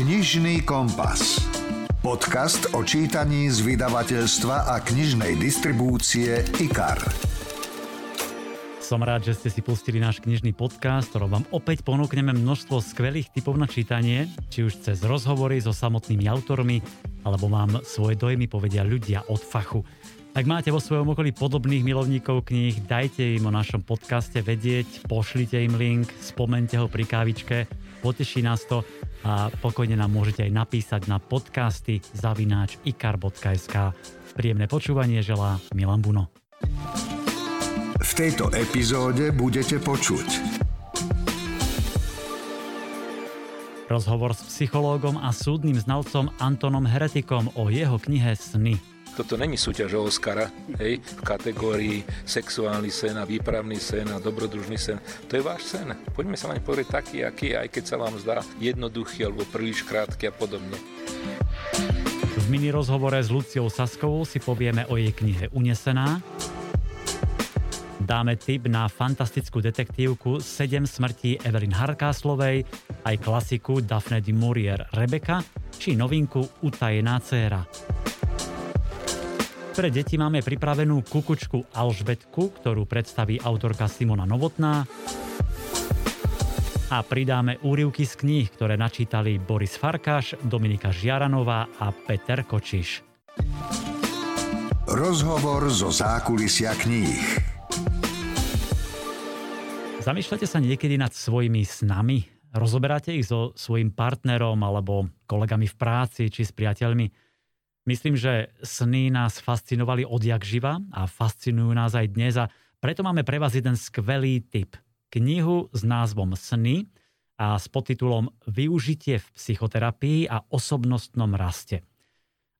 Knižný kompas. Podcast o čítaní z vydavateľstva a knižnej distribúcie IKAR. Som rád, že ste si pustili náš knižný podcast, ktorom vám opäť ponúkneme množstvo skvelých typov na čítanie, či už cez rozhovory so samotnými autormi, alebo vám svoje dojmy povedia ľudia od fachu. Ak máte vo svojom okolí podobných milovníkov kníh, dajte im o našom podcaste vedieť, pošlite im link, spomente ho pri kávičke, poteší nás to a pokojne nám môžete aj napísať na podcasty zavináč ikar.sk. Príjemné počúvanie želá Milan Buno. V tejto epizóde budete počuť Rozhovor s psychológom a súdnym znalcom Antonom Heretikom o jeho knihe Sny. Toto není súťaž o Oscara, hej, v kategórii sexuálny sen a výpravný sen a dobrodružný sen. To je váš sen. Poďme sa naň povedať taký, aký aj keď sa vám zdá jednoduchý alebo príliš krátky a podobne. V mini rozhovore s Luciou Saskovou si povieme o jej knihe Unesená. Dáme tip na fantastickú detektívku 7 smrtí Evelyn Harkáslovej, aj klasiku Daphne de Maurier Rebecca, či novinku Utajená dcéra. Pre deti máme pripravenú kukučku Alžbetku, ktorú predstaví autorka Simona Novotná. A pridáme úrivky z kníh, ktoré načítali Boris Farkáš, Dominika Žiaranová a Peter Kočiš. Rozhovor zo zákulisia kníh. Zamýšľate sa niekedy nad svojimi snami? Rozoberáte ich so svojim partnerom alebo kolegami v práci či s priateľmi? Myslím, že sny nás fascinovali odjak živa a fascinujú nás aj dnes a preto máme pre vás jeden skvelý tip. Knihu s názvom Sny a s podtitulom Využitie v psychoterapii a osobnostnom raste.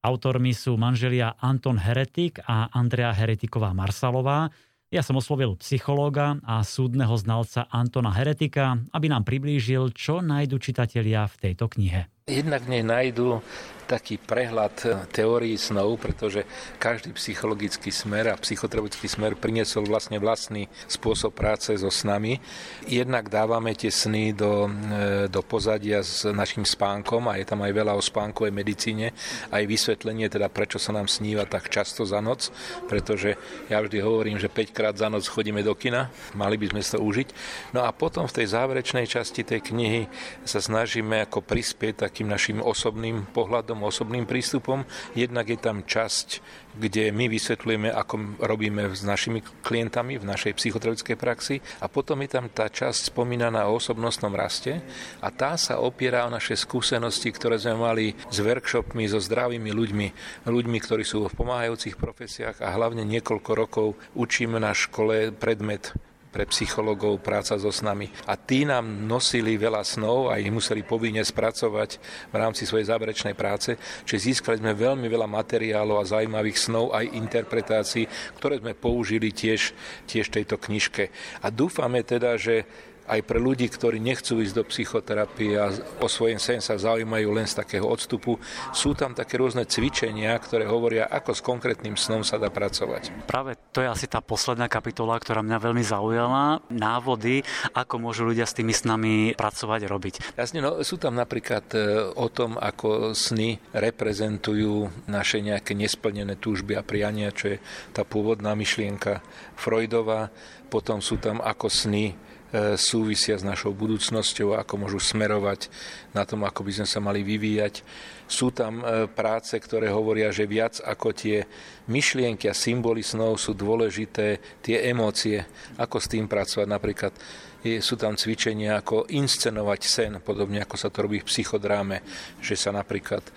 Autormi sú manželia Anton Heretik a Andrea Heretiková Marsalová. Ja som oslovil psychológa a súdneho znalca Antona Heretika, aby nám priblížil, čo nájdu čitatelia v tejto knihe. Jednak nej nájdu taký prehľad eh, teórií snov, pretože každý psychologický smer a psychoterapeutický smer priniesol vlastne vlastný spôsob práce so snami. Jednak dávame tie sny do, eh, do pozadia s našim spánkom a je tam aj veľa o spánkovej medicíne, aj vysvetlenie teda prečo sa nám sníva tak často za noc, pretože ja vždy hovorím, že 5 krát za noc chodíme do kina, mali by sme to užiť. No a potom v tej záverečnej časti tej knihy sa snažíme ako prispieť takým našim osobným pohľadom osobným prístupom. Jednak je tam časť, kde my vysvetľujeme, ako robíme s našimi klientami v našej psychoterapeutickej praxi a potom je tam tá časť spomínaná o osobnostnom raste a tá sa opiera o naše skúsenosti, ktoré sme mali s workshopmi, so zdravými ľuďmi, ľuďmi, ktorí sú v pomáhajúcich profesiách a hlavne niekoľko rokov učíme na škole predmet pre psychologov práca so snami. A tí nám nosili veľa snov a ich museli povinne spracovať v rámci svojej záverečnej práce, čiže získali sme veľmi veľa materiálov a zaujímavých snov aj interpretácií, ktoré sme použili tiež, tiež tejto knižke. A dúfame teda, že aj pre ľudí, ktorí nechcú ísť do psychoterapie a o svojím sen sa zaujímajú len z takého odstupu. Sú tam také rôzne cvičenia, ktoré hovoria, ako s konkrétnym snom sa dá pracovať. Práve to je asi tá posledná kapitola, ktorá mňa veľmi zaujala. Návody, ako môžu ľudia s tými snami pracovať, robiť. Jasne, no sú tam napríklad e, o tom, ako sny reprezentujú naše nejaké nesplnené túžby a priania, čo je tá pôvodná myšlienka Freudova. Potom sú tam ako sny súvisia s našou budúcnosťou, ako môžu smerovať na tom, ako by sme sa mali vyvíjať. Sú tam e, práce, ktoré hovoria, že viac ako tie myšlienky a symboly snov sú dôležité tie emócie, ako s tým pracovať. Napríklad sú tam cvičenia, ako inscenovať sen, podobne ako sa to robí v psychodráme, že sa napríklad e,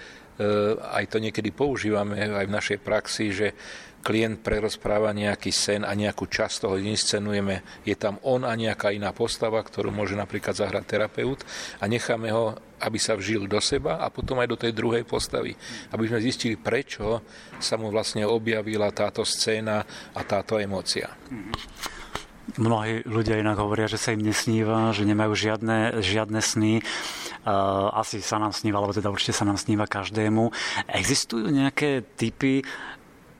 aj to niekedy používame aj v našej praxi, že klient prerozpráva nejaký sen a nejakú časť toho inscenujeme. Je tam on a nejaká iná postava, ktorú môže napríklad zahrať terapeut a necháme ho, aby sa vžil do seba a potom aj do tej druhej postavy. Aby sme zistili, prečo sa mu vlastne objavila táto scéna a táto emócia. Mnohí ľudia inak hovoria, že sa im nesníva, že nemajú žiadne, žiadne sny. Uh, asi sa nám sníva, alebo teda určite sa nám sníva každému. Existujú nejaké typy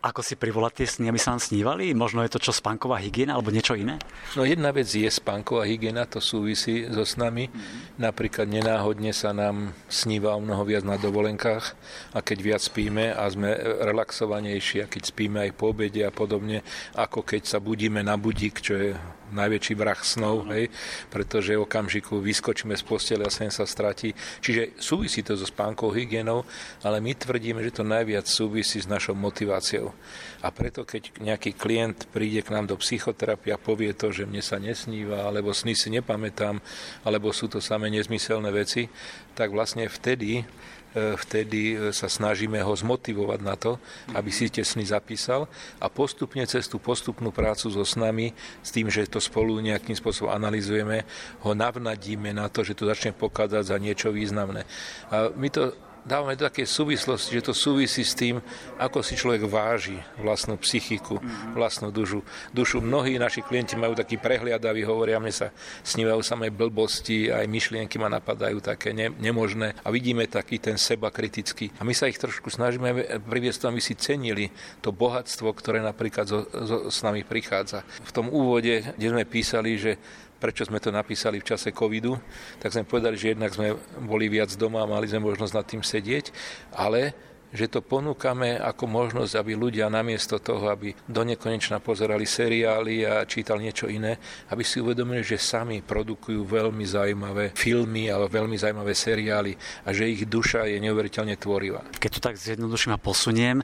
Ako si privolať tie sny, aby sa vám snívali? Možno je to čo spánková hygiena alebo niečo iné? No jedna vec je spánková hygiena, to súvisí so snami. Mm-hmm. Napríklad nenáhodne sa nám sníva o mnoho viac na dovolenkách a keď viac spíme a sme relaxovanejší a keď spíme aj po obede a podobne, ako keď sa budíme na budík, čo je najväčší vrah snov, hej, pretože okamžiku vyskočíme z postele a sen sa stratí. Čiže súvisí to so spánkou hygienou, ale my tvrdíme, že to najviac súvisí s našou motiváciou. A preto, keď nejaký klient príde k nám do psychoterapie a povie to, že mne sa nesníva, alebo sny si nepamätám, alebo sú to samé nezmyselné veci, tak vlastne vtedy vtedy e, sa snažíme ho zmotivovať na to, aby si tie sny zapísal a postupne cez tú postupnú prácu so snami, s tým, že to spolu nejakým spôsobom analizujeme, ho navnadíme na to, že to začne pokladať za niečo významné. A my to dávame do také súvislosti, že to súvisí s tým, ako si človek váži vlastnú psychiku, mhm. vlastnú dušu. dušu. Mnohí naši klienti majú taký prehliadavý, hovoria, mne sa snívajú samé blbosti, aj myšlienky ma napadajú také ne, nemožné a vidíme taký ten seba kritický. A my sa ich trošku snažíme priviesť aby si cenili to bohatstvo, ktoré napríklad zo, zo, s nami prichádza. V tom úvode, kde sme písali, že prečo sme to napísali v čase covidu, tak sme povedali, že jednak sme boli viac doma a mali sme možnosť nad tým sedieť, ale že to ponúkame ako možnosť, aby ľudia namiesto toho, aby do nekonečna pozerali seriály a čítali niečo iné, aby si uvedomili, že sami produkujú veľmi zaujímavé filmy alebo veľmi zaujímavé seriály a že ich duša je neuveriteľne tvorivá. Keď to tak zjednoduším a posuniem,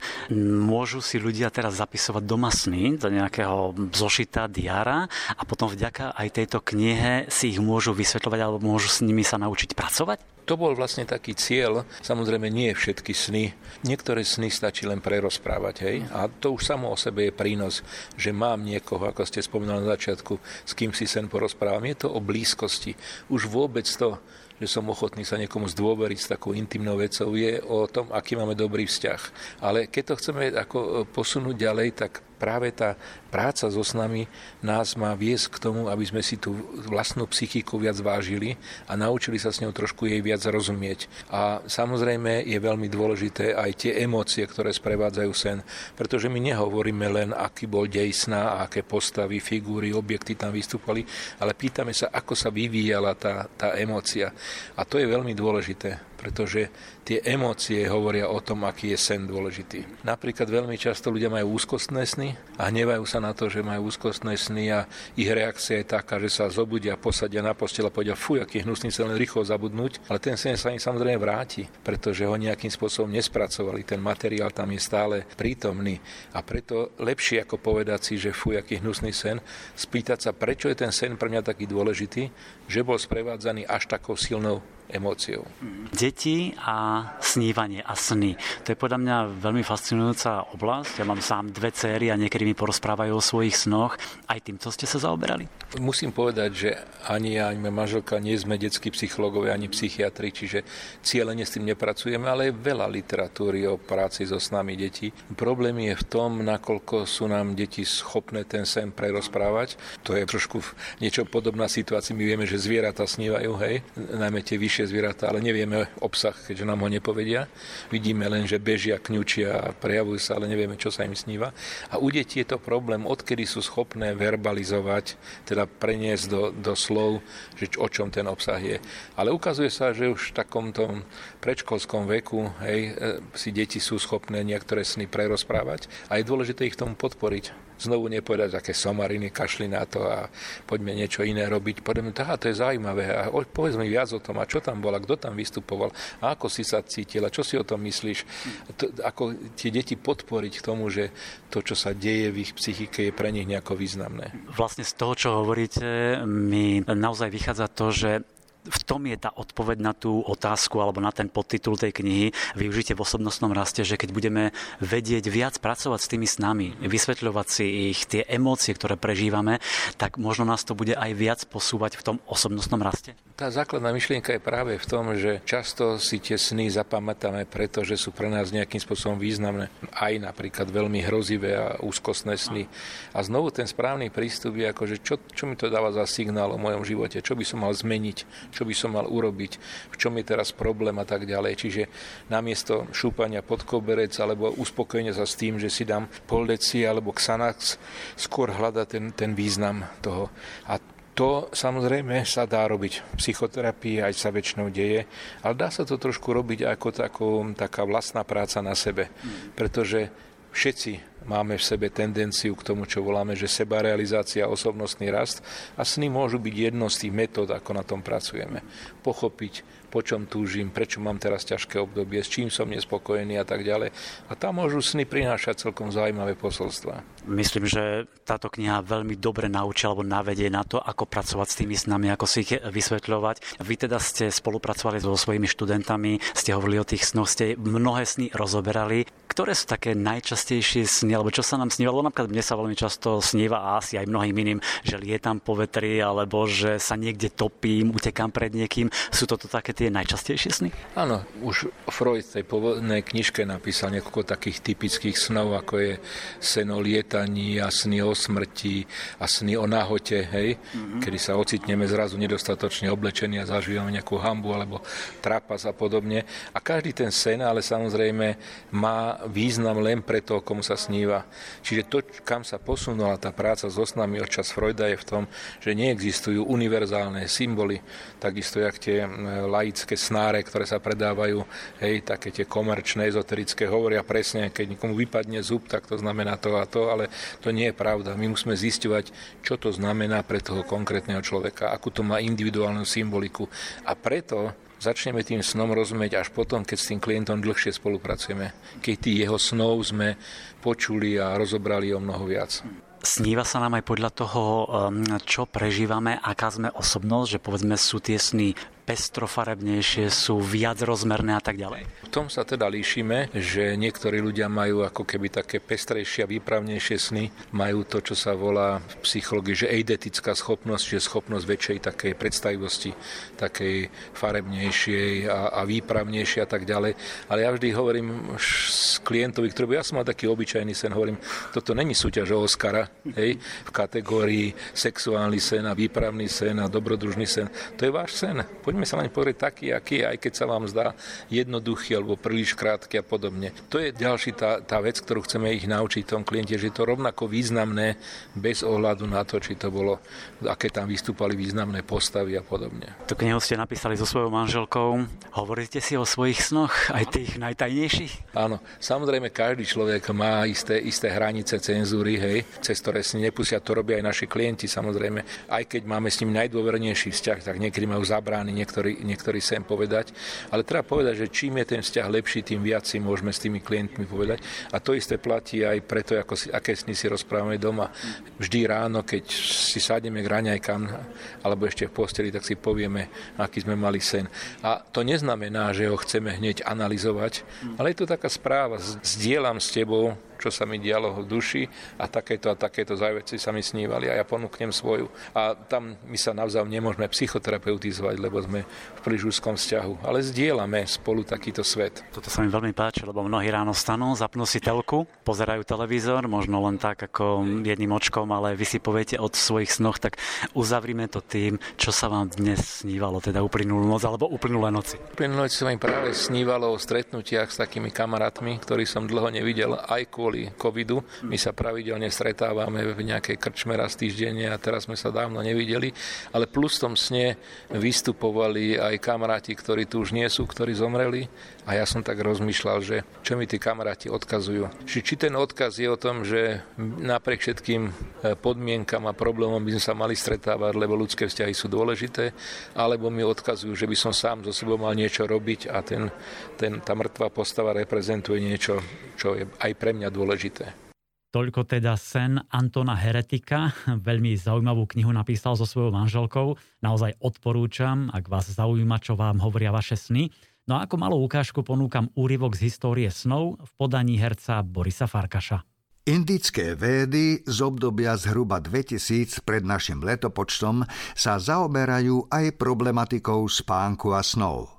môžu si ľudia teraz zapisovať doma sny do nejakého zošita, diara a potom vďaka aj tejto knihe si ich môžu vysvetľovať alebo môžu s nimi sa naučiť pracovať? To bol vlastne taký cieľ. Samozrejme nie všetky sny. Niektoré sny stačí len prerozprávať. Hej? A to už samo o sebe je prínos, že mám niekoho, ako ste spomínali na začiatku, s kým si sen porozprávam. Je to o blízkosti. Už vôbec to, že som ochotný sa niekomu zdôveriť s takou intimnou vecou, je o tom, aký máme dobrý vzťah. Ale keď to chceme ako posunúť ďalej, tak práve tá práca so snami nás má viesť k tomu, aby sme si tú vlastnú psychiku viac vážili a naučili sa s ňou trošku jej viac rozumieť. A samozrejme je veľmi dôležité aj tie emócie, ktoré sprevádzajú sen, pretože my nehovoríme len, aký bol dej sna a aké postavy, figúry, objekty tam vystúpali, ale pýtame sa, ako sa vyvíjala tá, tá emócia. A to je veľmi dôležité pretože tie emócie hovoria o tom, aký je sen dôležitý. Napríklad veľmi často ľudia majú úzkostné sny a hnevajú sa na to, že majú úzkostné sny a ich reakcia je taká, že sa zobudia, posadia na postel a povedia, fuj, aký hnusný sa len rýchlo zabudnúť, ale ten sen sa im samozrejme vráti, pretože ho nejakým spôsobom nespracovali, ten materiál tam je stále prítomný. A preto lepšie ako povedať si, že fuj, aký hnusný sen, spýtať sa, prečo je ten sen pre mňa taký dôležitý, že bol sprevádzaný až takou silnou emóciou. Deti a snívanie a sny. To je podľa mňa veľmi fascinujúca oblasť. Ja mám sám dve céry a niekedy mi porozprávajú o svojich snoch. Aj týmto ste sa zaoberali? Musím povedať, že ani ja, ani moja manželka nie sme detskí psychológovia, ani psychiatri, čiže cieľene s tým nepracujeme, ale je veľa literatúry o práci so snami detí. Problém je v tom, nakoľko sú nám deti schopné ten sen prerozprávať. To je trošku niečo podobná situácia. My vieme, že zvieratá snívajú, hej, najmä tie vyššie ďalšie zvieratá, ale nevieme obsah, keďže nám ho nepovedia. Vidíme len, že bežia, kňučia a prejavujú sa, ale nevieme, čo sa im sníva. A u detí je to problém, odkedy sú schopné verbalizovať, teda preniesť do, do slov, že o čom ten obsah je. Ale ukazuje sa, že už v takom tom predškolskom veku hej, e, si deti sú schopné niektoré sny prerozprávať a je dôležité ich tomu podporiť znovu nepovedať, aké somariny, kašli na to a poďme niečo iné robiť. Poďme, aha, to je zaujímavé a povedz mi viac o tom, a čo tam bola, kto tam vystupoval, a ako si sa cítila, čo si o tom myslíš, to, ako tie deti podporiť k tomu, že to, čo sa deje v ich psychike, je pre nich nejako významné. Vlastne z toho, čo hovoríte, mi naozaj vychádza to, že v tom je tá odpoveď na tú otázku alebo na ten podtitul tej knihy Využite v osobnostnom raste, že keď budeme vedieť viac pracovať s tými snami, vysvetľovať si ich, tie emócie, ktoré prežívame, tak možno nás to bude aj viac posúvať v tom osobnostnom raste? Tá základná myšlienka je práve v tom, že často si tie sny zapamätáme, pretože sú pre nás nejakým spôsobom významné. Aj napríklad veľmi hrozivé a úzkostné sny. A znovu ten správny prístup je ako, že čo, čo mi to dáva za signál o mojom živote, čo by som mal zmeniť, čo by som mal urobiť, v čom je teraz problém a tak ďalej. Čiže namiesto šúpania pod koberec alebo uspokojenia sa s tým, že si dám pol deci alebo Xanax, skôr hľada ten, ten význam toho. A to samozrejme sa dá robiť v psychoterapii, aj sa väčšinou deje, ale dá sa to trošku robiť ako takú, taká vlastná práca na sebe, pretože všetci máme v sebe tendenciu k tomu, čo voláme, že sebarealizácia, osobnostný rast a sny môžu byť jedno z tých metód, ako na tom pracujeme. Pochopiť, po čom túžim, prečo mám teraz ťažké obdobie, s čím som nespokojný a tak ďalej. A tam môžu sny prinášať celkom zaujímavé posolstva. Myslím, že táto kniha veľmi dobre naučí alebo navedie na to, ako pracovať s tými snami, ako si ich vysvetľovať. Vy teda ste spolupracovali so svojimi študentami, ste hovorili o tých snoch, ste mnohé sny rozoberali. Ktoré sú také najčastejšie sny, alebo čo sa nám snívalo? Napríklad mne sa veľmi často sníva a asi aj mnohým iným, že lietam po vetri, alebo že sa niekde topím, utekám pred niekým. Sú toto také tie najčastejšie sny? Áno, už Freud v tej pôvodnej knižke napísal niekoľko takých typických snov, ako je sen o lietaní a sny o smrti a sny o nahote, hej, mm-hmm. kedy sa ocitneme zrazu nedostatočne oblečení a zažívame nejakú hambu alebo trapas a podobne. A každý ten sen, ale samozrejme, má význam len pre toho, komu sa sníva. Čiže to, kam sa posunula tá práca s osnami od čas Freuda je v tom, že neexistujú univerzálne symboly, takisto jak tie laické snáre, ktoré sa predávajú, hej, také tie komerčné, ezoterické, hovoria presne, keď nikomu vypadne zub, tak to znamená to a to, ale to nie je pravda. My musíme zisťovať, čo to znamená pre toho konkrétneho človeka, akú to má individuálnu symboliku. A preto začneme tým snom rozumieť až potom, keď s tým klientom dlhšie spolupracujeme. Keď tých jeho snov sme počuli a rozobrali o mnoho viac. Sníva sa nám aj podľa toho, um, čo prežívame, aká sme osobnosť, že povedzme sú tie sny pestrofarebnejšie, sú viac rozmerné a tak ďalej? V tom sa teda líšime, že niektorí ľudia majú ako keby také pestrejšie a výpravnejšie sny, majú to, čo sa volá v psychológii, že eidetická schopnosť, že schopnosť väčšej takej predstavivosti, takej farebnejšej a, a výpravnejšej a tak ďalej. Ale ja vždy hovorím s klientovi, ktorý ja som mal taký obyčajný sen, hovorím, toto není súťaž o Oscara, hej, v kategórii sexuálny sen a výpravný sen a dobrodružný sen. To je váš sen. Poďme Poďme sa naň pozrieť taký, aký aj keď sa vám zdá jednoduchý alebo príliš krátky a podobne. To je ďalší tá, tá vec, ktorú chceme ich naučiť tom kliente, že je to rovnako významné bez ohľadu na to, či to bolo, aké tam vystúpali významné postavy a podobne. Tu knihu ste napísali so svojou manželkou. Hovoríte si o svojich snoch, aj tých najtajnejších? Áno, samozrejme každý človek má isté, isté hranice cenzúry, hej, cez ktoré si nepustia, to robia aj naši klienti samozrejme. Aj keď máme s nimi najdôvernejší vzťah, tak niekedy majú zabrány, niektorí, niektorí sem povedať. Ale treba povedať, že čím je ten vzťah lepší, tým viac si môžeme s tými klientmi povedať. A to isté platí aj preto, ako si, aké sny si rozprávame doma. Vždy ráno, keď si sadneme k raňajkám alebo ešte v posteli, tak si povieme, aký sme mali sen. A to neznamená, že ho chceme hneď analyzovať, ale je to taká správa. Zdieľam s tebou čo sa mi dialo v duši a takéto a takéto zájveci sa mi snívali a ja ponúknem svoju. A tam my sa navzájom nemôžeme psychoterapeutizovať, lebo sme v príliš úzkom vzťahu, ale zdieľame spolu takýto svet. Toto sa mi veľmi páči, lebo mnohí ráno stanú, zapnú si telku, pozerajú televízor, možno len tak ako jedným očkom, ale vy si poviete od svojich snoch, tak uzavrime to tým, čo sa vám dnes snívalo, teda uplynulú noc alebo uplynulé noci. Uplynulé noci sa mi práve snívalo o stretnutiach s takými kamarátmi, ktorých som dlho nevidel, aj kvôli kvôli covidu. My sa pravidelne stretávame v nejakej krčme raz týždenne a teraz sme sa dávno nevideli, ale plus v tom sne vystupovali aj kamaráti, ktorí tu už nie sú, ktorí zomreli a ja som tak rozmýšľal, že čo mi tí kamaráti odkazujú. Či, či ten odkaz je o tom, že napriek všetkým e, podmienkam a problémom by sme sa mali stretávať, lebo ľudské vzťahy sú dôležité, alebo mi odkazujú, že by som sám so sebou mal niečo robiť a ten, ten, tá mŕtva postava reprezentuje niečo, čo je aj pre mňa dôležité. Toľko teda sen Antona Heretika. Veľmi zaujímavú knihu napísal so svojou manželkou. Naozaj odporúčam, ak vás zaujíma, čo vám hovoria vaše sny. No a ako malú ukážku ponúkam úryvok z histórie snov v podaní herca Borisa Farkaša. Indické védy z obdobia zhruba 2000 pred našim letopočtom sa zaoberajú aj problematikou spánku a snov.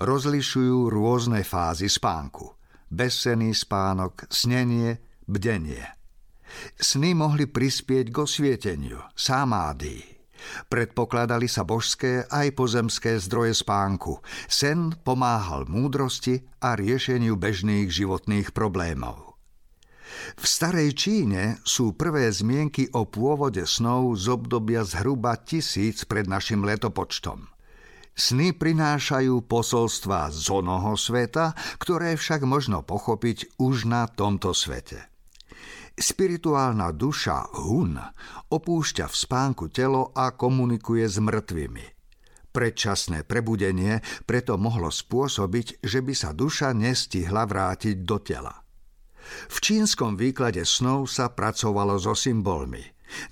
Rozlišujú rôzne fázy spánku – bezsený spánok, snenie, bdenie. Sny mohli prispieť k osvieteniu, samádii, Predpokladali sa božské aj pozemské zdroje spánku. Sen pomáhal múdrosti a riešeniu bežných životných problémov. V starej Číne sú prvé zmienky o pôvode snov z obdobia zhruba tisíc pred našim letopočtom. Sny prinášajú posolstva z onoho sveta, ktoré však možno pochopiť už na tomto svete. Spirituálna duša Hun opúšťa v spánku telo a komunikuje s mŕtvými. Predčasné prebudenie preto mohlo spôsobiť, že by sa duša nestihla vrátiť do tela. V čínskom výklade snov sa pracovalo so symbolmi.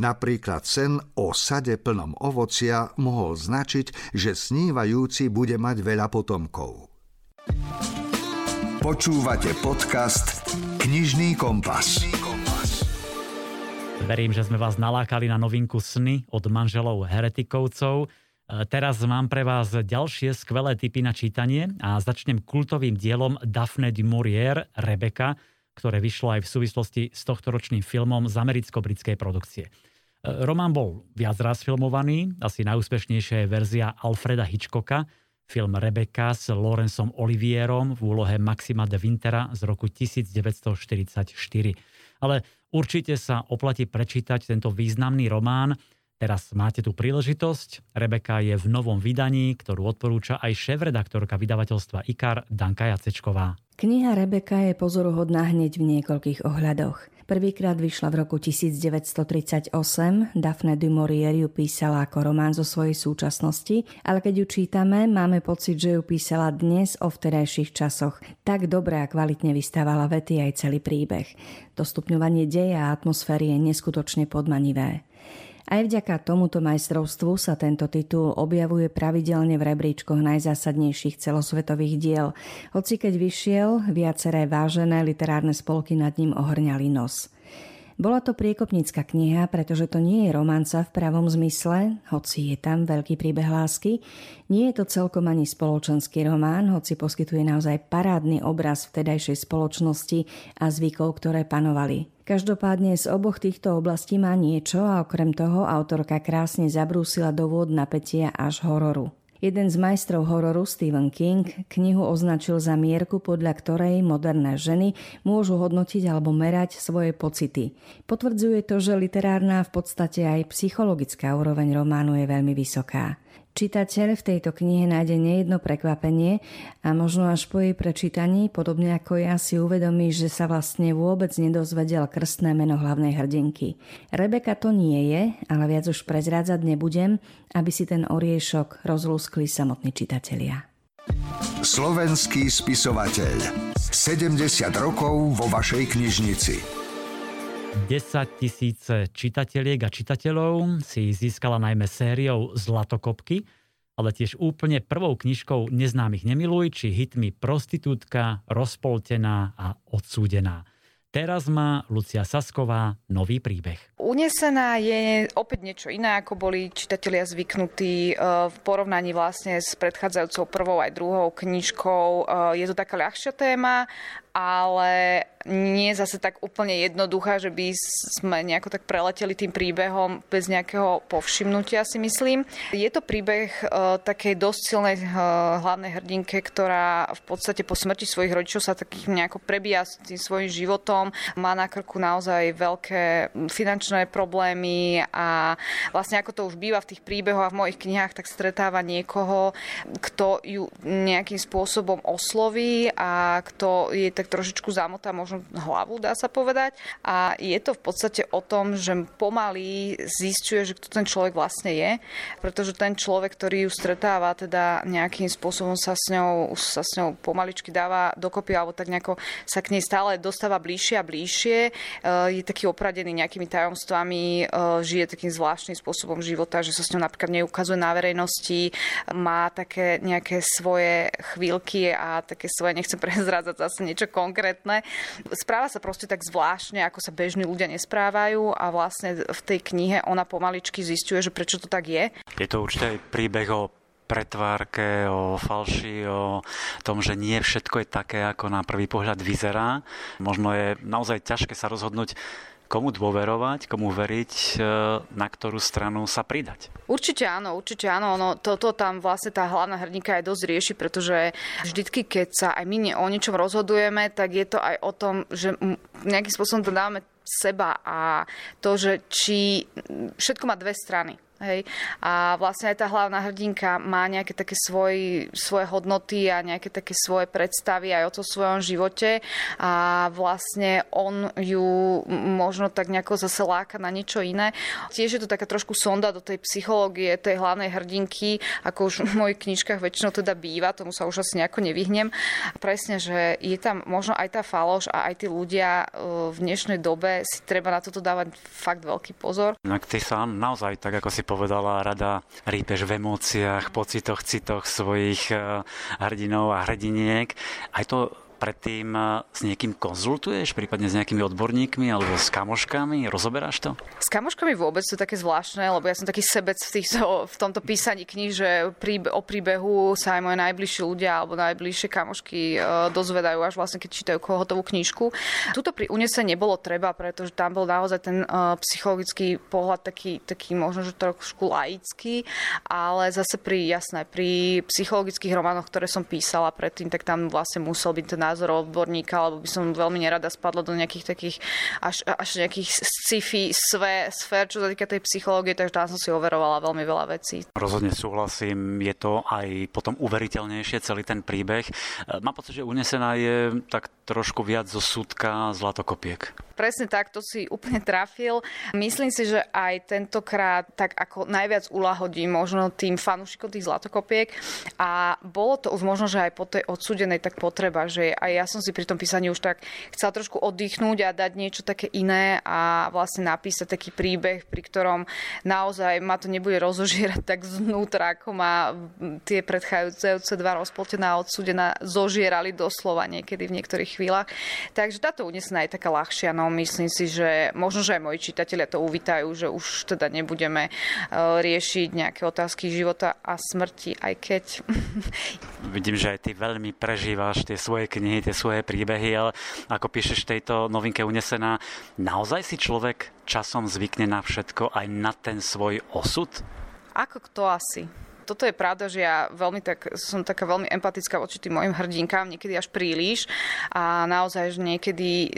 Napríklad sen o sade plnom ovocia mohol značiť, že snívajúci bude mať veľa potomkov. Počúvate podcast Knižný kompas. Verím, že sme vás nalákali na novinku Sny od manželov Heretikovcov. E, teraz mám pre vás ďalšie skvelé typy na čítanie a začnem kultovým dielom Daphne du Maurier, Rebeka, ktoré vyšlo aj v súvislosti s tohtoročným filmom z americko-britskej produkcie. E, román bol viac raz filmovaný, asi najúspešnejšia je verzia Alfreda Hitchcocka, film Rebeka s Lorenzom Olivierom v úlohe Maxima de Wintera z roku 1944. Ale určite sa oplatí prečítať tento významný román. Teraz máte tu príležitosť. Rebeka je v novom vydaní, ktorú odporúča aj šéf-redaktorka vydavateľstva IKAR Danka Jacečková. Kniha Rebeka je pozoruhodná hneď v niekoľkých ohľadoch. Prvýkrát vyšla v roku 1938, Daphne du Maurier ju písala ako román zo svojej súčasnosti, ale keď ju čítame, máme pocit, že ju písala dnes o vtedajších časoch. Tak dobre a kvalitne vystávala vety aj celý príbeh. To stupňovanie deja a atmosféry je neskutočne podmanivé. Aj vďaka tomuto majstrovstvu sa tento titul objavuje pravidelne v rebríčkoch najzásadnejších celosvetových diel, hoci keď vyšiel, viaceré vážené literárne spolky nad ním ohrňali nos. Bola to priekopnícka kniha, pretože to nie je romanca v pravom zmysle, hoci je tam veľký príbeh lásky. Nie je to celkom ani spoločenský román, hoci poskytuje naozaj parádny obraz vtedajšej spoločnosti a zvykov, ktoré panovali. Každopádne z oboch týchto oblastí má niečo a okrem toho autorka krásne zabrúsila do vôd napätia až hororu. Jeden z majstrov hororu Stephen King knihu označil za mierku, podľa ktorej moderné ženy môžu hodnotiť alebo merať svoje pocity. Potvrdzuje to, že literárna v podstate aj psychologická úroveň románu je veľmi vysoká. Čitateľ v tejto knihe nájde nejedno prekvapenie a možno až po jej prečítaní, podobne ako ja, si uvedomí, že sa vlastne vôbec nedozvedel krstné meno hlavnej hrdinky. Rebeka to nie je, ale viac už prezrádzať nebudem, aby si ten oriešok rozlúskli samotní čitatelia. Slovenský spisovateľ. 70 rokov vo vašej knižnici. 10 tisíce čitateľiek a čitateľov si získala najmä sériou Zlatokopky, ale tiež úplne prvou knižkou Neznámych nemiluj, či hitmi Prostitútka, Rozpoltená a Odsúdená. Teraz má Lucia Sasková nový príbeh. Unesená je opäť niečo iné, ako boli čitatelia zvyknutí e, v porovnaní vlastne s predchádzajúcou prvou aj druhou knižkou. E, je to taká ľahšia téma, ale nie je zase tak úplne jednoduchá, že by sme nejako tak preleteli tým príbehom bez nejakého povšimnutia, si myslím. Je to príbeh uh, takej dosť silnej uh, hlavnej hrdinke, ktorá v podstate po smrti svojich rodičov sa takých nejako prebíja s tým svojim životom. Má na krku naozaj veľké finančné problémy a vlastne ako to už býva v tých príbehoch a v mojich knihách, tak stretáva niekoho, kto ju nejakým spôsobom osloví a kto je tak trošičku zamotá možno hlavu, dá sa povedať. A je to v podstate o tom, že pomaly zistuje, že kto ten človek vlastne je, pretože ten človek, ktorý ju stretáva, teda nejakým spôsobom sa s ňou, sa s ňou pomaličky dáva dokopy, alebo tak nejako sa k nej stále dostáva bližšie a bližšie. E, je taký opradený nejakými tajomstvami, e, žije takým zvláštnym spôsobom života, že sa s ňou napríklad neukazuje na verejnosti, má také nejaké svoje chvíľky a také svoje, nechcem prezrádzať zase niečo konkrétne, správa sa proste tak zvláštne, ako sa bežní ľudia nesprávajú a vlastne v tej knihe ona pomaličky zistuje, že prečo to tak je. Je to určite aj príbeh o pretvárke, o falši, o tom, že nie všetko je také, ako na prvý pohľad vyzerá. Možno je naozaj ťažké sa rozhodnúť, komu dôverovať, komu veriť, e, na ktorú stranu sa pridať. Určite áno, určite áno. No, toto tam vlastne tá hlavná hrdinka aj dosť rieši, pretože vždycky, keď sa aj my o niečom rozhodujeme, tak je to aj o tom, že nejakým spôsobom to dáme seba a to, že či všetko má dve strany. Hej. A vlastne aj tá hlavná hrdinka má nejaké také svoj, svoje hodnoty a nejaké také svoje predstavy aj o to svojom živote a vlastne on ju možno tak nejako zase láka na niečo iné. Tiež je to taká trošku sonda do tej psychológie tej hlavnej hrdinky, ako už v mojich knižkách väčšinou teda býva, tomu sa už asi nejako nevyhnem. Presne, že je tam možno aj tá faloš a aj tí ľudia e, v dnešnej dobe si treba na toto dávať fakt veľký pozor. No, ty sa naozaj, tak ako si povedala, rada rýpeš v emóciách, pocitoch, citoch svojich eh, hrdinov a hrdiniek. Aj to predtým e, s niekým konzultuješ, prípadne s nejakými odborníkmi alebo s kamoškami? Rozoberáš to? S kamoškami vôbec to také zvláštne, lebo ja som taký sebec v, týchto, v tomto písaní kníh, že príbe, o príbehu sa aj moje najbližší ľudia alebo najbližšie kamošky e, dozvedajú, až vlastne keď čítajú hotovú knižku. Tuto pri unese nebolo treba, pretože tam bol naozaj ten e, psychologický pohľad taký, taký možno, že trošku laický, ale zase pri, jasné, pri psychologických románoch, ktoré som písala predtým, tak tam vlastne musel byť ten názor odborníka, alebo by som veľmi nerada spadla do nejakých takých až, až nejakých sci-fi sfér, čo sa týka tej psychológie, takže tam som si overovala veľmi veľa vecí. Rozhodne súhlasím, je to aj potom uveriteľnejšie celý ten príbeh. Mám pocit, že unesená je tak trošku viac zo súdka zlatokopiek. Presne tak, to si úplne trafil. Myslím si, že aj tentokrát tak ako najviac ulahodí možno tým fanúšikom tých zlatokopiek a bolo to už možno, že aj po tej odsúdenej tak potreba, že aj ja som si pri tom písaní už tak chcela trošku oddychnúť a dať niečo také iné a vlastne napísať taký príbeh, pri ktorom naozaj ma to nebude rozožierať tak znútra, ako ma tie predchádzajúce dva rozpoltená odsúdená zožierali doslova niekedy v niektorých chvíľach. Takže táto unesená je taká ľahšia. No, myslím si, že možno, že aj moji čitatelia to uvítajú, že už teda nebudeme uh, riešiť nejaké otázky života a smrti, aj keď... Vidím, že aj ty veľmi prežívaš tie svoje knihy knihy, tie svoje príbehy, ale ako píšeš v tejto novinke Unesená, naozaj si človek časom zvykne na všetko, aj na ten svoj osud? Ako kto asi? Toto je pravda, že ja veľmi tak, som taká veľmi empatická voči tým mojim hrdinkám, niekedy až príliš. A naozaj, že niekedy,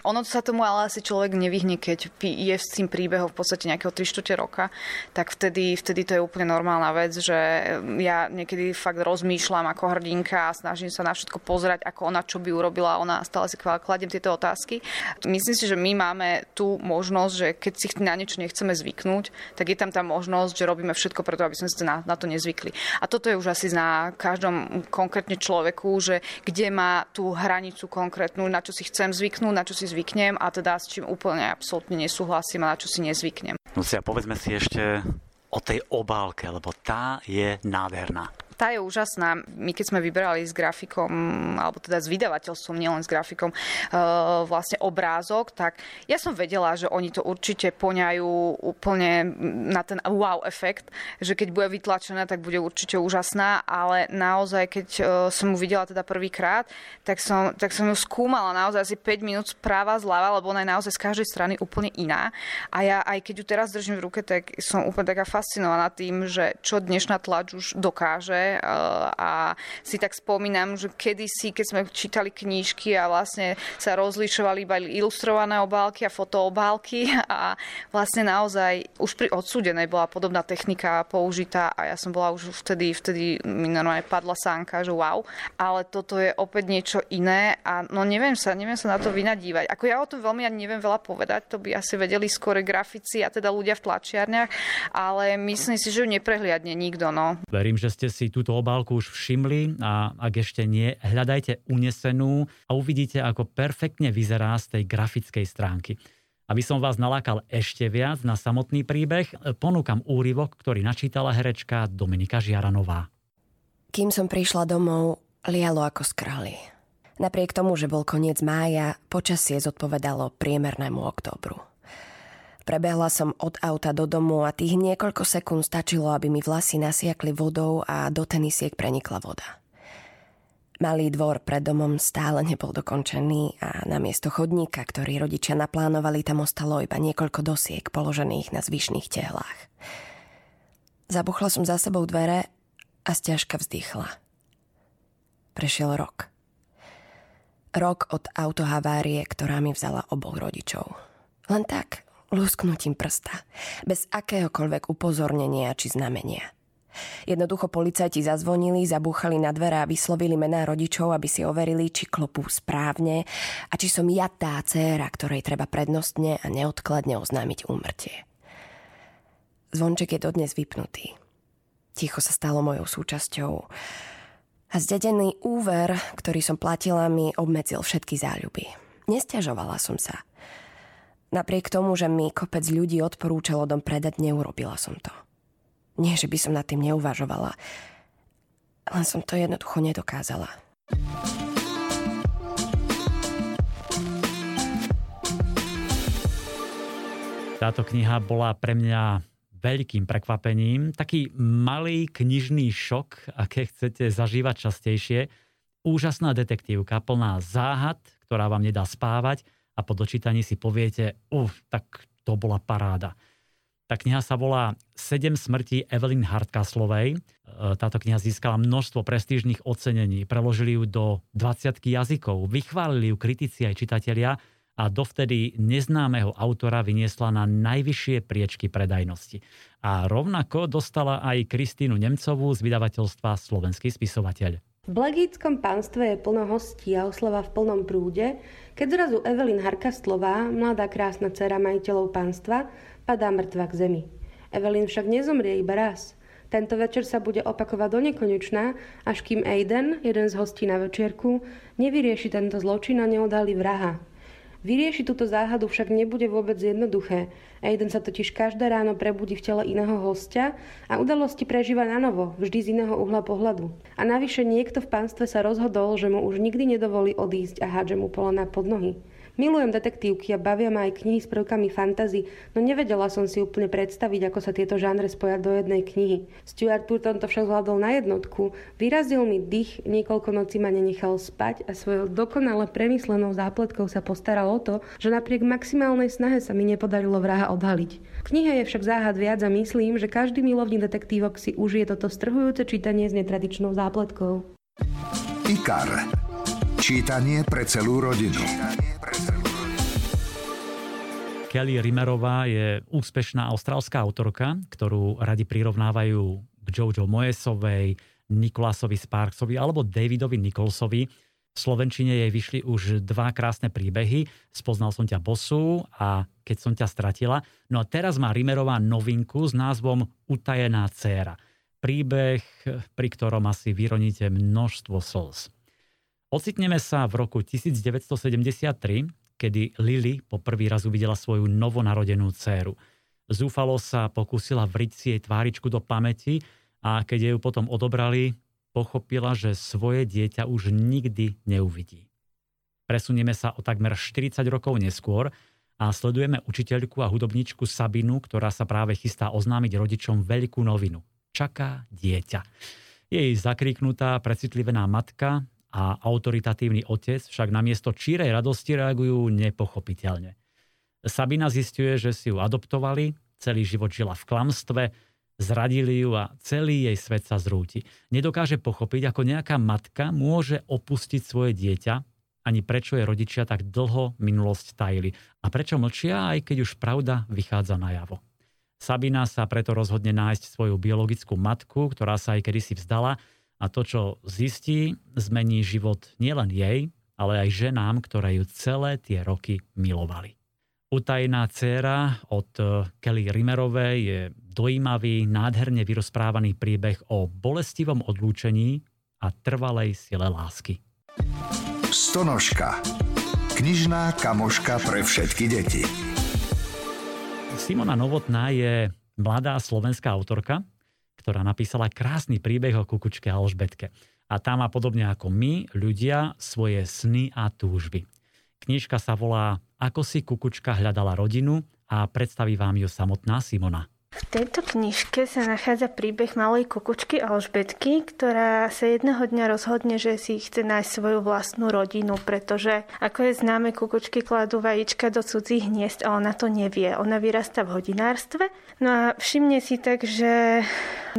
ono sa tomu ale asi človek nevyhne, keď je s tým príbehom v podstate nejakého 3 roka, tak vtedy, vtedy to je úplne normálna vec, že ja niekedy fakt rozmýšľam ako hrdinka a snažím sa na všetko pozerať, ako ona čo by urobila. Ona stále si kladiem tieto otázky. Myslím si, že my máme tú možnosť, že keď si na niečo nechceme zvyknúť, tak je tam tá možnosť, že robíme všetko preto, aby sme si na, na to nezvykli. A toto je už asi na každom konkrétne človeku, že kde má tú hranicu konkrétnu, na čo si chcem zvyknúť, na čo si zvyknem a teda s čím úplne absolútne nesúhlasím a na čo si nezvyknem. Lucia, povedzme si ešte o tej obálke, lebo tá je nádherná tá je úžasná. My keď sme vybrali s grafikom, alebo teda s vydavateľstvom, nielen s grafikom, uh, vlastne obrázok, tak ja som vedela, že oni to určite poňajú úplne na ten wow efekt, že keď bude vytlačená, tak bude určite úžasná, ale naozaj, keď uh, som ju videla teda prvýkrát, tak som, tak som ju skúmala naozaj asi 5 minút správa zľava, lebo ona je naozaj z každej strany úplne iná. A ja aj keď ju teraz držím v ruke, tak som úplne taká fascinovaná tým, že čo dnešná tlač už dokáže a si tak spomínam, že kedysi, keď sme čítali knížky a vlastne sa rozlišovali iba ilustrované obálky a fotoobálky a vlastne naozaj už pri odsúdenej bola podobná technika použitá a ja som bola už vtedy, vtedy mi normálne padla sánka, že wow, ale toto je opäť niečo iné a no neviem sa, neviem sa na to vynadívať. Ako ja o tom veľmi ani neviem veľa povedať, to by asi vedeli skôr grafici a teda ľudia v tlačiarniach, ale myslím si, že ju neprehliadne nikto. No. Verím, že ste si túto obálku už všimli a ak ešte nie, hľadajte unesenú a uvidíte, ako perfektne vyzerá z tej grafickej stránky. Aby som vás nalákal ešte viac na samotný príbeh, ponúkam úryvok, ktorý načítala herečka Dominika Žiaranová. Kým som prišla domov, lialo ako z krali. Napriek tomu, že bol koniec mája, počasie zodpovedalo priemernému októbru. Prebehla som od auta do domu a tých niekoľko sekúnd stačilo, aby mi vlasy nasiakli vodou a do tenisiek prenikla voda. Malý dvor pred domom stále nebol dokončený a namiesto chodníka, ktorý rodičia naplánovali, tam ostalo iba niekoľko dosiek položených na zvyšných tehlách. Zabuchla som za sebou dvere a stiažka vzdychla. Prešiel rok. Rok od autohavárie, ktorá mi vzala oboch rodičov. Len tak, lusknutím prsta, bez akéhokoľvek upozornenia či znamenia – Jednoducho policajti zazvonili, zabúchali na dvere a vyslovili mená rodičov, aby si overili, či klopú správne a či som ja tá dcéra, ktorej treba prednostne a neodkladne oznámiť úmrtie. Zvonček je dodnes vypnutý. Ticho sa stalo mojou súčasťou a zdedený úver, ktorý som platila, mi obmedzil všetky záľuby. Nestiažovala som sa. Napriek tomu, že mi kopec ľudí odporúčalo dom predať, neurobila som to. Nie, že by som nad tým neuvažovala. Len som to jednoducho nedokázala. Táto kniha bola pre mňa veľkým prekvapením. Taký malý knižný šok, aké chcete zažívať častejšie. Úžasná detektívka, plná záhad, ktorá vám nedá spávať a po dočítaní si poviete, uf, tak to bola paráda. Tá kniha sa volá Sedem smrtí Evelyn Hardcastlovej. E, táto kniha získala množstvo prestížnych ocenení. Preložili ju do 20 jazykov. Vychválili ju kritici aj čitatelia a dovtedy neznámeho autora vyniesla na najvyššie priečky predajnosti. A rovnako dostala aj Kristínu Nemcovú z vydavateľstva Slovenský spisovateľ. V Blagickom pánstve je plno hostí a oslava v plnom prúde, keď zrazu Evelyn Harkastlová, mladá krásna dcera majiteľov pánstva, padá mŕtva k zemi. Evelyn však nezomrie iba raz. Tento večer sa bude opakovať do nekonečná, až kým Aiden, jeden z hostí na večierku, nevyrieši tento zločin a neodhalí vraha. Vyriešiť túto záhadu však nebude vôbec jednoduché. Aiden sa totiž každé ráno prebudí v tele iného hostia a udalosti prežíva na novo, vždy z iného uhla pohľadu. A navyše niekto v pánstve sa rozhodol, že mu už nikdy nedovolí odísť a hádže mu polena pod nohy. Milujem detektívky a bavia ma aj knihy s prvkami fantazy, no nevedela som si úplne predstaviť, ako sa tieto žánre spoja do jednej knihy. Stuart Turton to však zvládol na jednotku. Vyrazil mi dých, niekoľko nocí ma nenechal spať a svojou dokonale premyslenou zápletkou sa postaral o to, že napriek maximálnej snahe sa mi nepodarilo vraha odhaliť. V knihe je však záhad viac a myslím, že každý milovník detektívok si užije toto strhujúce čítanie s netradičnou zápletkou. IKAR. Čítanie pre celú rodinu. Kelly Rimerová je úspešná austrálska autorka, ktorú radi prirovnávajú k Jojo Moesovej, Nikolasovi Sparksovi alebo Davidovi Nicholsovi. V Slovenčine jej vyšli už dva krásne príbehy. Spoznal som ťa bosu a keď som ťa stratila. No a teraz má Rimerová novinku s názvom Utajená dcéra. Príbeh, pri ktorom asi vyroníte množstvo slz. Ocitneme sa v roku 1973, kedy Lily po prvý raz uvidela svoju novonarodenú dceru. Zúfalo sa pokúsila vriť si jej tváričku do pamäti a keď ju potom odobrali, pochopila, že svoje dieťa už nikdy neuvidí. Presunieme sa o takmer 40 rokov neskôr a sledujeme učiteľku a hudobničku Sabinu, ktorá sa práve chystá oznámiť rodičom veľkú novinu. Čaká dieťa. Jej zakriknutá, precitlivená matka a autoritatívny otec však namiesto čírej radosti reagujú nepochopiteľne. Sabina zistuje, že si ju adoptovali, celý život žila v klamstve, zradili ju a celý jej svet sa zrúti. Nedokáže pochopiť, ako nejaká matka môže opustiť svoje dieťa, ani prečo jej rodičia tak dlho minulosť tajili a prečo mlčia, aj keď už pravda vychádza najavo. Sabina sa preto rozhodne nájsť svoju biologickú matku, ktorá sa aj kedysi vzdala a to, čo zistí, zmení život nielen jej, ale aj ženám, ktoré ju celé tie roky milovali. Utajená dcéra od eh, Kelly Rimerovej je dojímavý, nádherne vyrozprávaný príbeh o bolestivom odlúčení a trvalej sile lásky. Stonožka. Knižná kamoška pre všetky deti. Simona Novotná je mladá slovenská autorka, ktorá napísala krásny príbeh o kukučke Alžbetke. A tá má podobne ako my, ľudia, svoje sny a túžby. Knižka sa volá Ako si kukučka hľadala rodinu a predstaví vám ju samotná Simona. V tejto knižke sa nachádza príbeh malej kukučky Alžbetky, ktorá sa jedného dňa rozhodne, že si chce nájsť svoju vlastnú rodinu, pretože ako je známe, kukučky kladú vajíčka do cudzích hniezd a ona to nevie. Ona vyrasta v hodinárstve. No a všimne si tak, že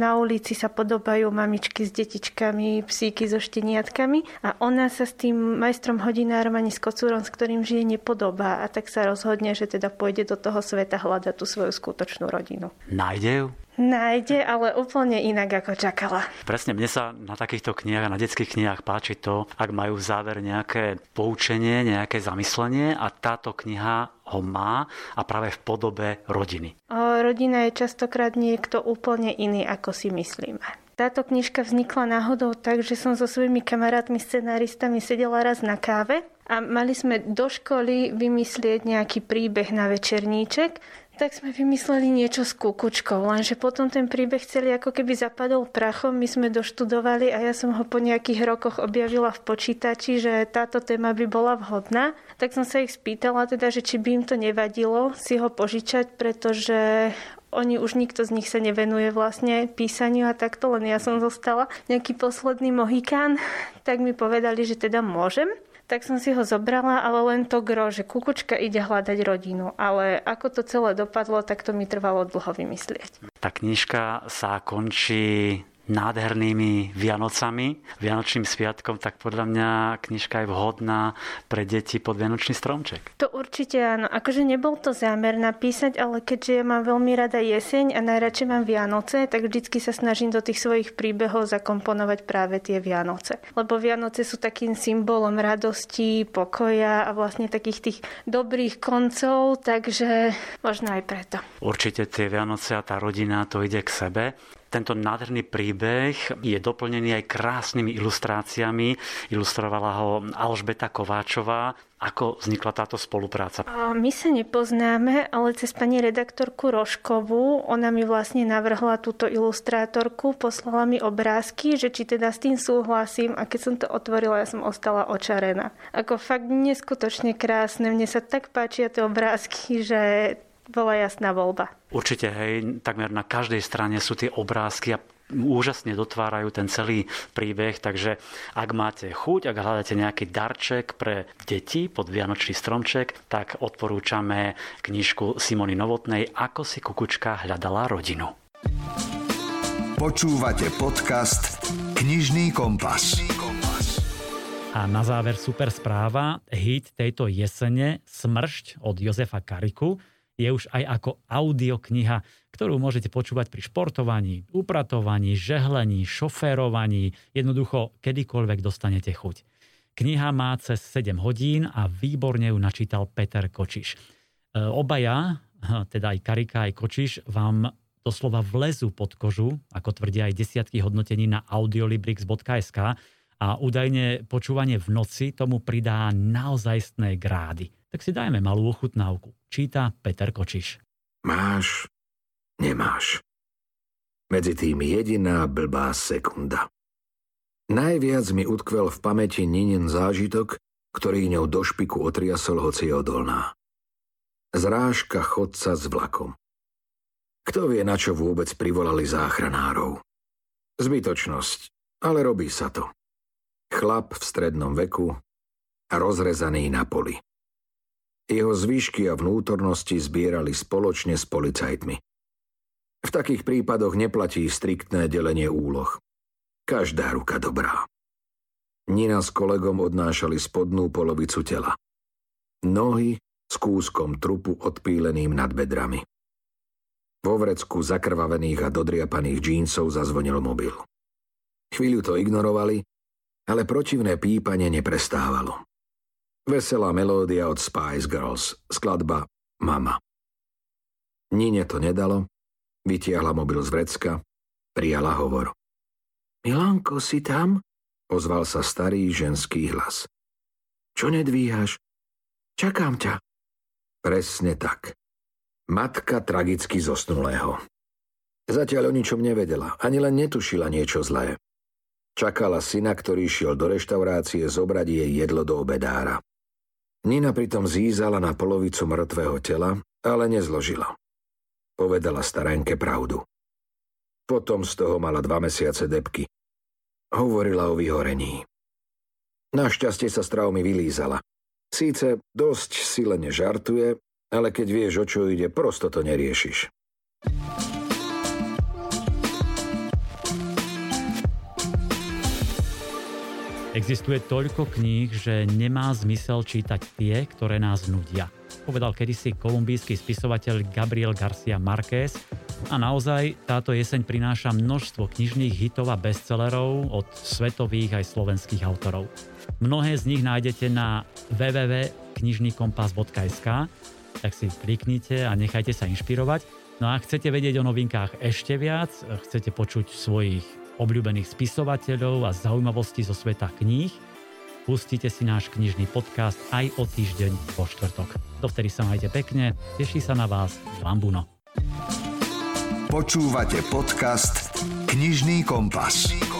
na ulici sa podobajú mamičky s detičkami, psíky so šteniatkami a ona sa s tým majstrom hodinárom ani s kocúrom, s ktorým žije, nepodobá a tak sa rozhodne, že teda pôjde do toho sveta hľadať tú svoju skutočnú rodinu. Nájde ju? Nájde, ale úplne inak ako čakala. Presne, mne sa na takýchto knihách, na detských knihách páči to, ak majú v záver nejaké poučenie, nejaké zamyslenie a táto kniha ho má a práve v podobe rodiny. O, rodina je častokrát niekto úplne iný, ako si myslíme. Táto knižka vznikla náhodou tak, že som so svojimi kamarátmi scenáristami sedela raz na káve a mali sme do školy vymyslieť nejaký príbeh na večerníček tak sme vymysleli niečo s kukučkou, lenže potom ten príbeh celý ako keby zapadol prachom, my sme doštudovali a ja som ho po nejakých rokoch objavila v počítači, že táto téma by bola vhodná. Tak som sa ich spýtala teda, že či by im to nevadilo si ho požičať, pretože oni už nikto z nich sa nevenuje vlastne písaniu a takto, len ja som zostala nejaký posledný mohikán, tak mi povedali, že teda môžem tak som si ho zobrala, ale len to gro, že kukučka ide hľadať rodinu. Ale ako to celé dopadlo, tak to mi trvalo dlho vymyslieť. Tá knižka sa končí nádhernými Vianocami, Vianočným sviatkom, tak podľa mňa knižka je vhodná pre deti pod Vianočný stromček. To určite áno. Akože nebol to zámer napísať, ale keďže ja mám veľmi rada jeseň a najradšej mám Vianoce, tak vždycky sa snažím do tých svojich príbehov zakomponovať práve tie Vianoce. Lebo Vianoce sú takým symbolom radosti, pokoja a vlastne takých tých dobrých koncov, takže možno aj preto. Určite tie Vianoce a tá rodina to ide k sebe. Tento nádherný príbeh je doplnený aj krásnymi ilustráciami. Ilustrovala ho Alžbeta Kováčová. Ako vznikla táto spolupráca? My sa nepoznáme, ale cez pani redaktorku Roškovú, ona mi vlastne navrhla túto ilustrátorku, poslala mi obrázky, že či teda s tým súhlasím a keď som to otvorila, ja som ostala očarená. Ako fakt neskutočne krásne, mne sa tak páčia tie obrázky, že bola jasná voľba. Určite, hej, takmer na každej strane sú tie obrázky a úžasne dotvárajú ten celý príbeh, takže ak máte chuť, ak hľadáte nejaký darček pre deti pod Vianočný stromček, tak odporúčame knižku Simony Novotnej Ako si kukučka hľadala rodinu. Počúvate podcast Knižný kompas. A na záver super správa, hit tejto jesene Smršť od Jozefa Kariku je už aj ako audiokniha, ktorú môžete počúvať pri športovaní, upratovaní, žehlení, šoférovaní, jednoducho kedykoľvek dostanete chuť. Kniha má cez 7 hodín a výborne ju načítal Peter Kočiš. E, obaja, teda aj Karika, aj Kočiš, vám doslova vlezu pod kožu, ako tvrdia aj desiatky hodnotení na audiolibrix.sk a údajne počúvanie v noci tomu pridá naozajstné grády tak si dajme malú ochutnávku. Číta Peter Kočiš. Máš, nemáš. Medzi tým jediná blbá sekunda. Najviac mi utkvel v pamäti Ninin zážitok, ktorý ňou do špiku otriasol, hoci odolná. Zrážka chodca s vlakom. Kto vie, na čo vôbec privolali záchranárov? Zbytočnosť, ale robí sa to. Chlap v strednom veku, rozrezaný na poli. Jeho zvyšky a vnútornosti zbierali spoločne s policajtmi. V takých prípadoch neplatí striktné delenie úloh. Každá ruka dobrá. Nina s kolegom odnášali spodnú polovicu tela. Nohy s kúskom trupu odpíleným nad bedrami. Vo vrecku zakrvavených a dodriapaných džínsov zazvonil mobil. Chvíľu to ignorovali, ale protivné pípanie neprestávalo. Veselá melódia od Spice Girls, skladba Mama. Nine to nedalo, vytiahla mobil z vrecka, prijala hovor. Milanko, si tam? Ozval sa starý ženský hlas. Čo nedvíhaš? Čakám ťa. Presne tak. Matka tragicky zosnulého. Zatiaľ o ničom nevedela, ani len netušila niečo zlé. Čakala syna, ktorý šiel do reštaurácie zobrať jej jedlo do obedára. Nina pritom zízala na polovicu mŕtvého tela, ale nezložila. povedala starenke pravdu. Potom z toho mala dva mesiace depky. Hovorila o vyhorení. Našťastie sa s traumy vylízala. Síce dosť silene žartuje, ale keď vieš, o čo ide, prosto to neriešiš. Existuje toľko kníh, že nemá zmysel čítať tie, ktoré nás nudia. Povedal kedysi kolumbijský spisovateľ Gabriel Garcia Marquez a naozaj táto jeseň prináša množstvo knižných hitov a bestsellerov od svetových aj slovenských autorov. Mnohé z nich nájdete na www.knižnykompas.sk tak si kliknite a nechajte sa inšpirovať. No a chcete vedieť o novinkách ešte viac, chcete počuť svojich obľúbených spisovateľov a zaujímavosti zo sveta kníh, pustite si náš knižný podcast aj o týždeň vo štvrtok. Dovtedy sa majte pekne, teší sa na vás Lambuno. Počúvate podcast Knižný kompas. Knižný kompas.